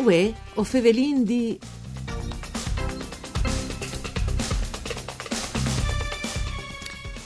Uè, o fevelin di...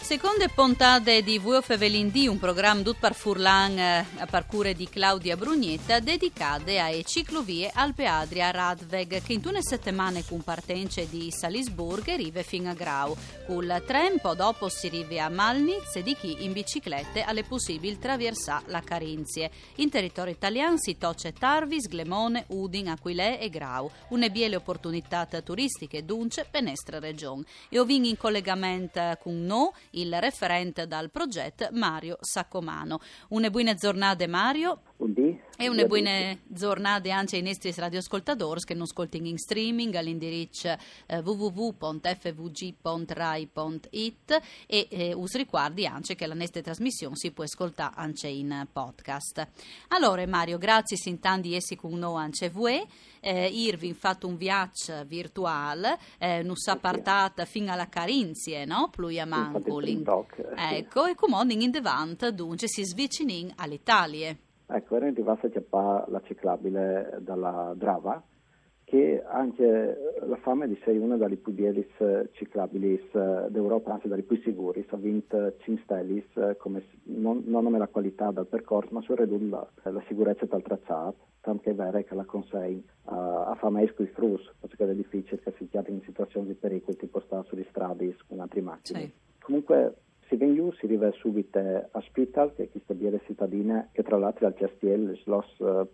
Seconde puntate di Vuo Fevelindì, un programma tut par Furlan eh, a parcure di Claudia Brugnetta, dedicate alle ciclovie Alpe Adria Radveg, che in tune settimane con partenze di Salisburgo arriva fino a Grau. Col tren, po' dopo si arriva a Malnitz e di chi in biciclette alle possibili traversà la Carinzie. In territorio italiano si tocce Tarvis, Glemone, Udin, Aquilè e Grau. Une biele opportunità turistiche dunque per nostra regione. E ovin in collegamento con noi il referente dal progetto Mario Saccomano. Une buone giornate Mario. E une buone giornate anche ai nostri radioascoltatori che non ascoltano in streaming all'indirizzo eh, www.fvg.rai.it e eh, us ricordi anche che la nostra trasmissione si può ascoltare anche in podcast. Allora Mario, grazie sintan di essi con noi anche voi. Eh, Irving fatto un viaggio virtuale, eh, non sa partata fino alla Carinzie, no? Pluia Mancoli. Ecco, e come in Devant dunque si svicinin all'Italia. Ecco, era arrivata a la ciclabile dalla Drava, che anche la fama di sei una delle più belle ciclabili d'Europa, anzi dalle più sicure, ha vinto 5 stellis, come, non, non come la qualità del percorso, ma soprattutto la, la sicurezza del tracciato, tanto che è vero che la consegna a, a fama esco i frus, perché è difficile che si chiami in situazioni di pericolo, tipo stare sulle strade con altre macchine. Sì. Comunque si venne si arriva subito a Spital, che è questa biele cittadina, che tra l'altro è al Castiel, Schloss uh,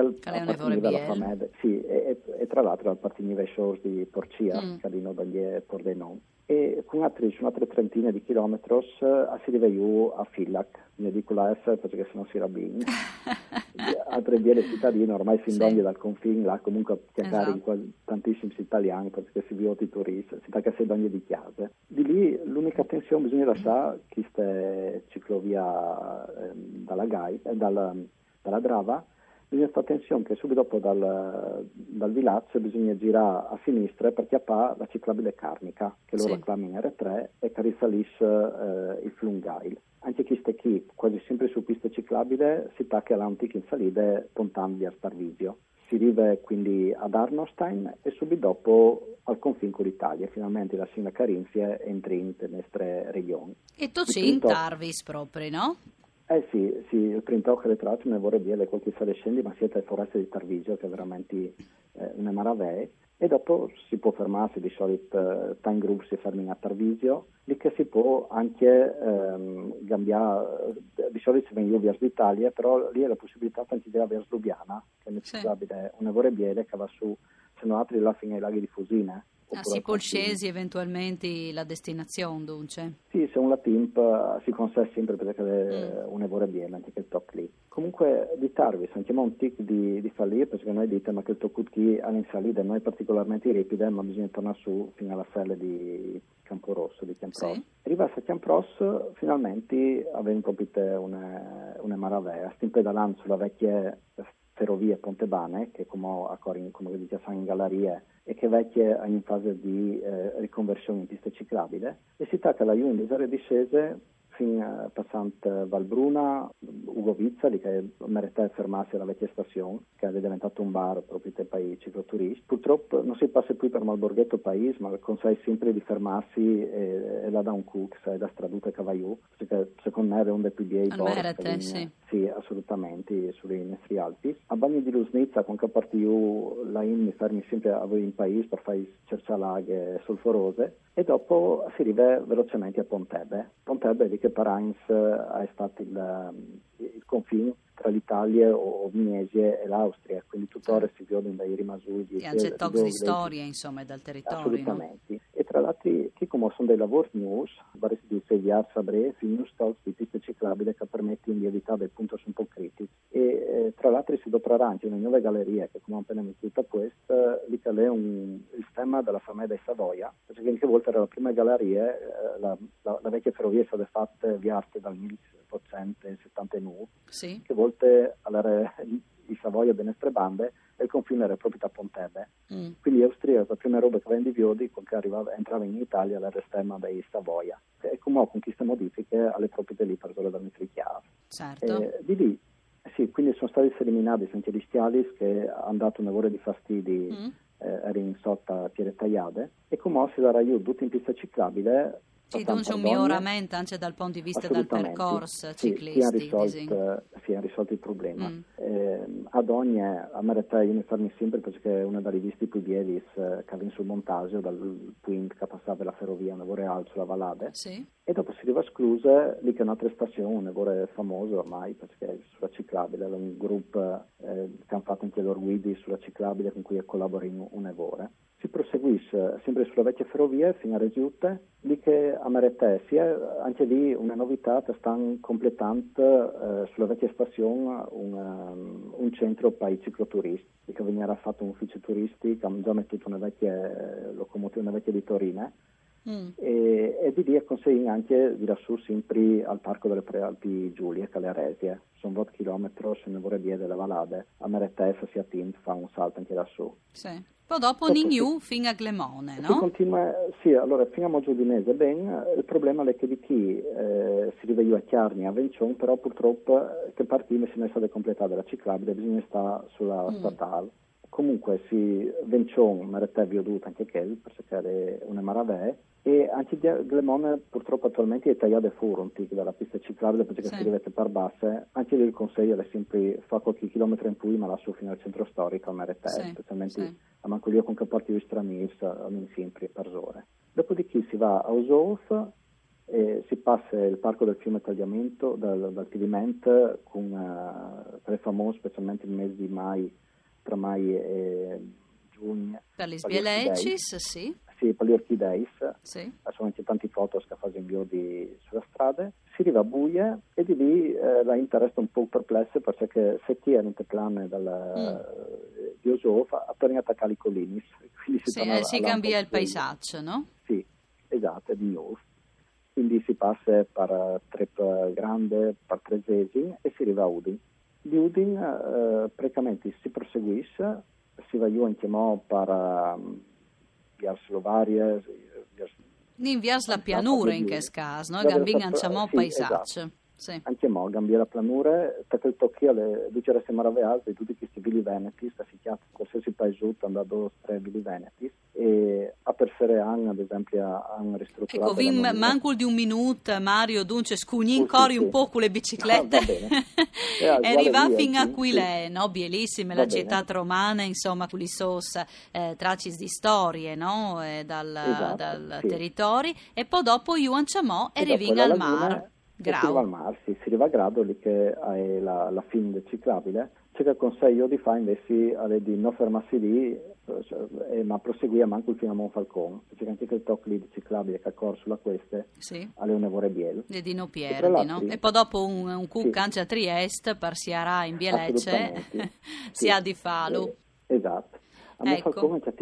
Che è apparteneva alla famiglia, sì, e, e, e, tra l'altro apparteneva ai shows di Porcia, Mm. che hanno dagli Pordenon. E con un'attrice, un'altra trentina di chilometri, si arriva giù a Fillac, ne dico la F perché se no si rabin. altre biele cittadine ormai si Sì. indogna dal confine, là comunque chiacchiare Esatto. in tantissimi italiani perché si vivono i turisti, si sta si ogni di chiase. Di lì l'unica tensione bisogna lasciare questa ciclovia eh, dalla Gai, eh, dalla, dalla Drava, bisogna fare attenzione che subito dopo dal, dal villaggio bisogna girare a sinistra perché ha la ciclabile Carnica, che loro Sì. chiamano in R3 e che risalisse eh, il Flungail. Anche questa qui, quasi sempre su pista ciclabile, si tacca all'antica in salite pontando via Starvisio. Si arriva quindi ad Arnostein e subito dopo al confine con l'Italia. Finalmente la Sina Carinzia entra in nostre regioni. E tu c'è in Tarvis proprio, no? Eh sì, sì, che le tracce ne vorrei dire qualche sale scendi, ma siete foreste di Tarvisio che è veramente eh, una maravè. E dopo si può fermarsi, di solito eh, time group si fermano a Tarvisio, lì che si può anche ehm, cambiare, eh, di solito si vengono verso l'Italia, però lì è la possibilità anche di andare verso Lubiana, che è Sì. una vorrei biele che va su, se non altri là fino ai laghi di Fusina. Ah, oppure si al può confine. scesi eventualmente la destinazione, dunque. Sì, se un eh, si consente sempre perché è Mm. un lavoro bene, anche che il tocco lì. Comunque di Tarvis, sentiamo un tic di, di fallire, perché noi dite ma che il tocco qui all'insalita non è particolarmente ripida, ma bisogna tornare su fino alla selle di Camporosso, di Chiampros. Sì. Arrivati a Chiampros, finalmente avevamo proprio una, una maravella, stiamo pedalando sulla vecchia ferrovia Pontebane, che come, a Corin, come dice in Gallerie, e che vecchia è in fase di eh, riconversione in pista ciclabile, e si tacca la Iun di Sare discese fin eh, passante Valbruna, Ugo Vizzali, che merita fermarsi alla vecchia stazione, che è diventato un bar proprio per i cicloturisti. Purtroppo non si passa più per Malborghetto Paese, ma consente sempre di fermarsi e, e là da un cook, sai, da Stradute Cavaiù, perché secondo me è un dei più bei che viene- sì. sì, assolutamente, sulle nostre Alpi. A Bagni di Lusnizza, con che parti io la in mi fermi sempre a voi in paese per fare cercialaghe solforose e dopo si arriva velocemente a Pontebbe. Pontebbe è lì che per Heinz eh, è stato il, ehm, il confine tra l'Italia o Vignesie e l'Austria, quindi tuttora si vedono dai rimasugli. E anche tox di storia, insomma, dal territorio, no? Assolutamente. E tra l'altro, che come sono dei lavori news, vari di Seviar Sabre, news talks di piste ciclabili che permettono di evitare dei punti un po' critici. E eh, tra l'altro si dotrà anche una nuova galleria che come ho appena messo questa, lì che è un, il tema della famiglia di Savoia, perché anche volta era la prima galleria, eh, la, la, la vecchia ferrovia è stata fatta viaste dal 1879 Sì? che volte allora, di Savoia e nostre bande il confine era proprio da Pontebbe. Mm. Quindi Austria, la prima roba che vende Viodi, quel che arrivava, entrava in Italia era l'estrema dei Savoia. E come con queste modifiche alle proprietà lì per quella da metri chiave. Certo. Eh, di lì sì, quindi sono stati eliminati anche gli stiali che hanno dato un lavoro di fastidi mm. eh, in sotto a Piere Tagliade e come si darà io tutto in pista ciclabile sì, dunque un miglioramento anche dal punto di vista del percorso sì, ciclistico. Si è risolto il problema. Mm. Eh, ad ogni, a me io mi fermo sempre perché è una delle viste più belle che viene sul Montasio, dal point che passava la ferrovia, una reale sulla Vallade. Sì. E dopo si arriva a Scluse, lì che è un'altra stazione, è famosa ormai perché sulla ciclabile, è un gruppo eh, che hanno fatto anche loro guidi sulla ciclabile con cui collaboro in un'evore si proseguisce sempre sulla vecchia ferrovia fino a Resiute, lì che a Maretè sia anche lì una novità che stanno completando eh, sulla vecchia stazione un, um, un centro per i cicloturisti, che veniva fatto un ufficio turistico, hanno già messo una vecchia locomotiva, una vecchia di Torino, mm. e, e, di lì consegna anche di lassù sempre al Parco delle Prealpi Giulie, che le Aresie, sono 20 km, se ne vorrei dire, delle Valade, a Maretè si attinge, fa un salto anche lassù. Sì. Poi dopo Nignu fino a Glemone, no? Continua, sì, allora fino a Mogiodinese ben, il problema è che di chi eh, si rivede a Chiarni, a Vencion, però purtroppo eh, che partire si è messa a completare la ciclabile, bisogna stare sulla mm. statale. Comunque si Vencion, Marette Viodut anche quel, per cercare una maravè, e anche Glemone purtroppo attualmente è tagliato fuori dalla pista ciclabile perché sì. si rivede per basse, anche lì il consiglio è sempre fa qualche chilometro in più ma lassù fino al centro storico a Marette, sì. specialmente sì a manco lì con caporti di stramis, almeno sempre per ore. Dopodiché si va a Osof e si passa il parco del fiume Tagliamento, dal, dal Tidiment, con uh, tre famosi, specialmente nel mese di mai, tra mai e giugno. Per gli sbielecis, sì. Sì, per gli orchidei. Sì. Sono anche tanti foto fanno in di, sulla strada. Si arriva a buie e di lì eh, la interessa un po' perplessa perché se chi è in plan dal, mm di Osofa a tornare a Calicollinis. Si, sì, eh, si cambia il paesaggio, no? Sì, esatto, di nuovo. Quindi si passa per Trep Grande, per Trezesi e si arriva a Udin. Di Udin eh, praticamente si proseguisce, si va giù anche per via Slovarie, in via la pianura in questo caso, no? Gambin anciamo paesaggio. Esatto. Sì. Anche mo, la planure, perché il tocchi alle dicere se maravigliate di tutti questi vili veneti, sta si chiama qualsiasi paese da due tre vili veneti, e a per fare anche, ad esempio, hanno ristrutturato... Ecco, vim, manco di un minuto, Mario, dunque, scugnin oh, cori sì, un po' con le biciclette. Ah, e arriva fino a qui, sì. no? Bielissime, la città romana, insomma, con i sos eh, tracis di storie, no? Eh, dal, esatto, dal sì. territorio, e poi dopo Yuan Chamò e arrivi al mare. Grau. Si arriva al mar, sì, si arriva a grado lì che è la, la fine del ciclabile. C'è che consiglio di fare invece di non fermarsi lì, cioè, ma proseguire manco fino a Monfalcone. C'è anche quel tocco lì di ciclabile che ha corso la queste sì. alle Unevore Biel. E di non perdi, no? E poi dopo un, un cuc sì. a Trieste, per Siarà in Bielecce, si ha di Falu. Eh, esatto. A me ecco. Falcone c'è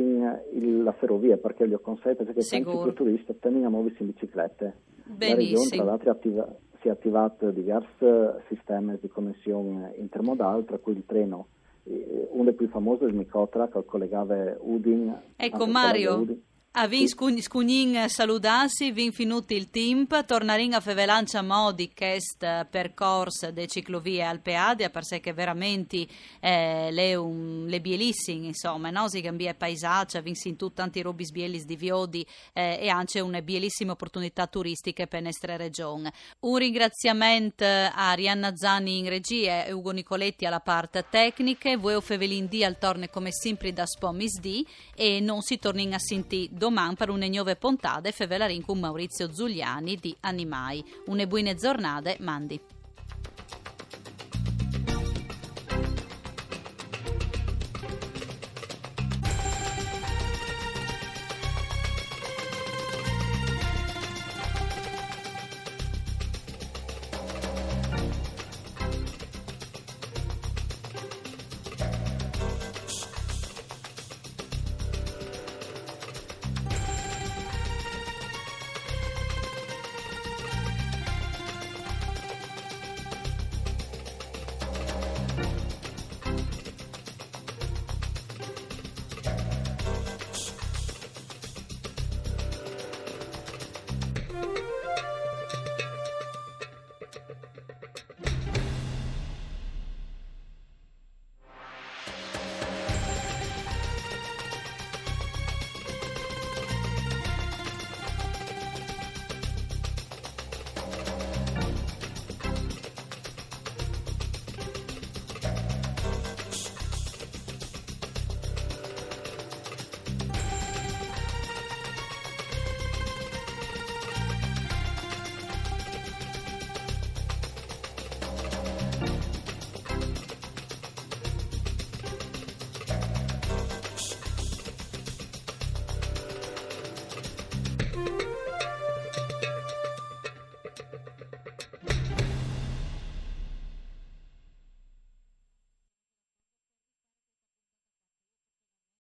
la ferrovia perché gli ho consigliato perché tanti turisti tengono a muoversi in biciclette. Benissimo. La regione tra l'altro attiva, si è attivato diversi sistemi di connessione intermodale, tra cui il treno. Uno dei più famosi è il Micotra che collegava Udin. Ecco Mario. Udin a vin scugnin saludarsi, vin finito il tempo, tornarin a fevelancia modi quest percorso de ciclovie Alpeade, per sé che veramente eh, le, un, le bielissime, insomma, no? si cambia paesaggio, vin sin tu tanti robis bielis di Viodi eh, e anche una bielissima opportunità turistiche per nostra regione. Un ringraziamento a Rianna Zani in regia e Ugo Nicoletti alla parte tecnica, voi Fevelin D al torne come sempre da Spomis D e non si torni a sentire domani per une nuove puntate fevelarin con Maurizio Zuliani di Animai. Une buone giornate, mandi.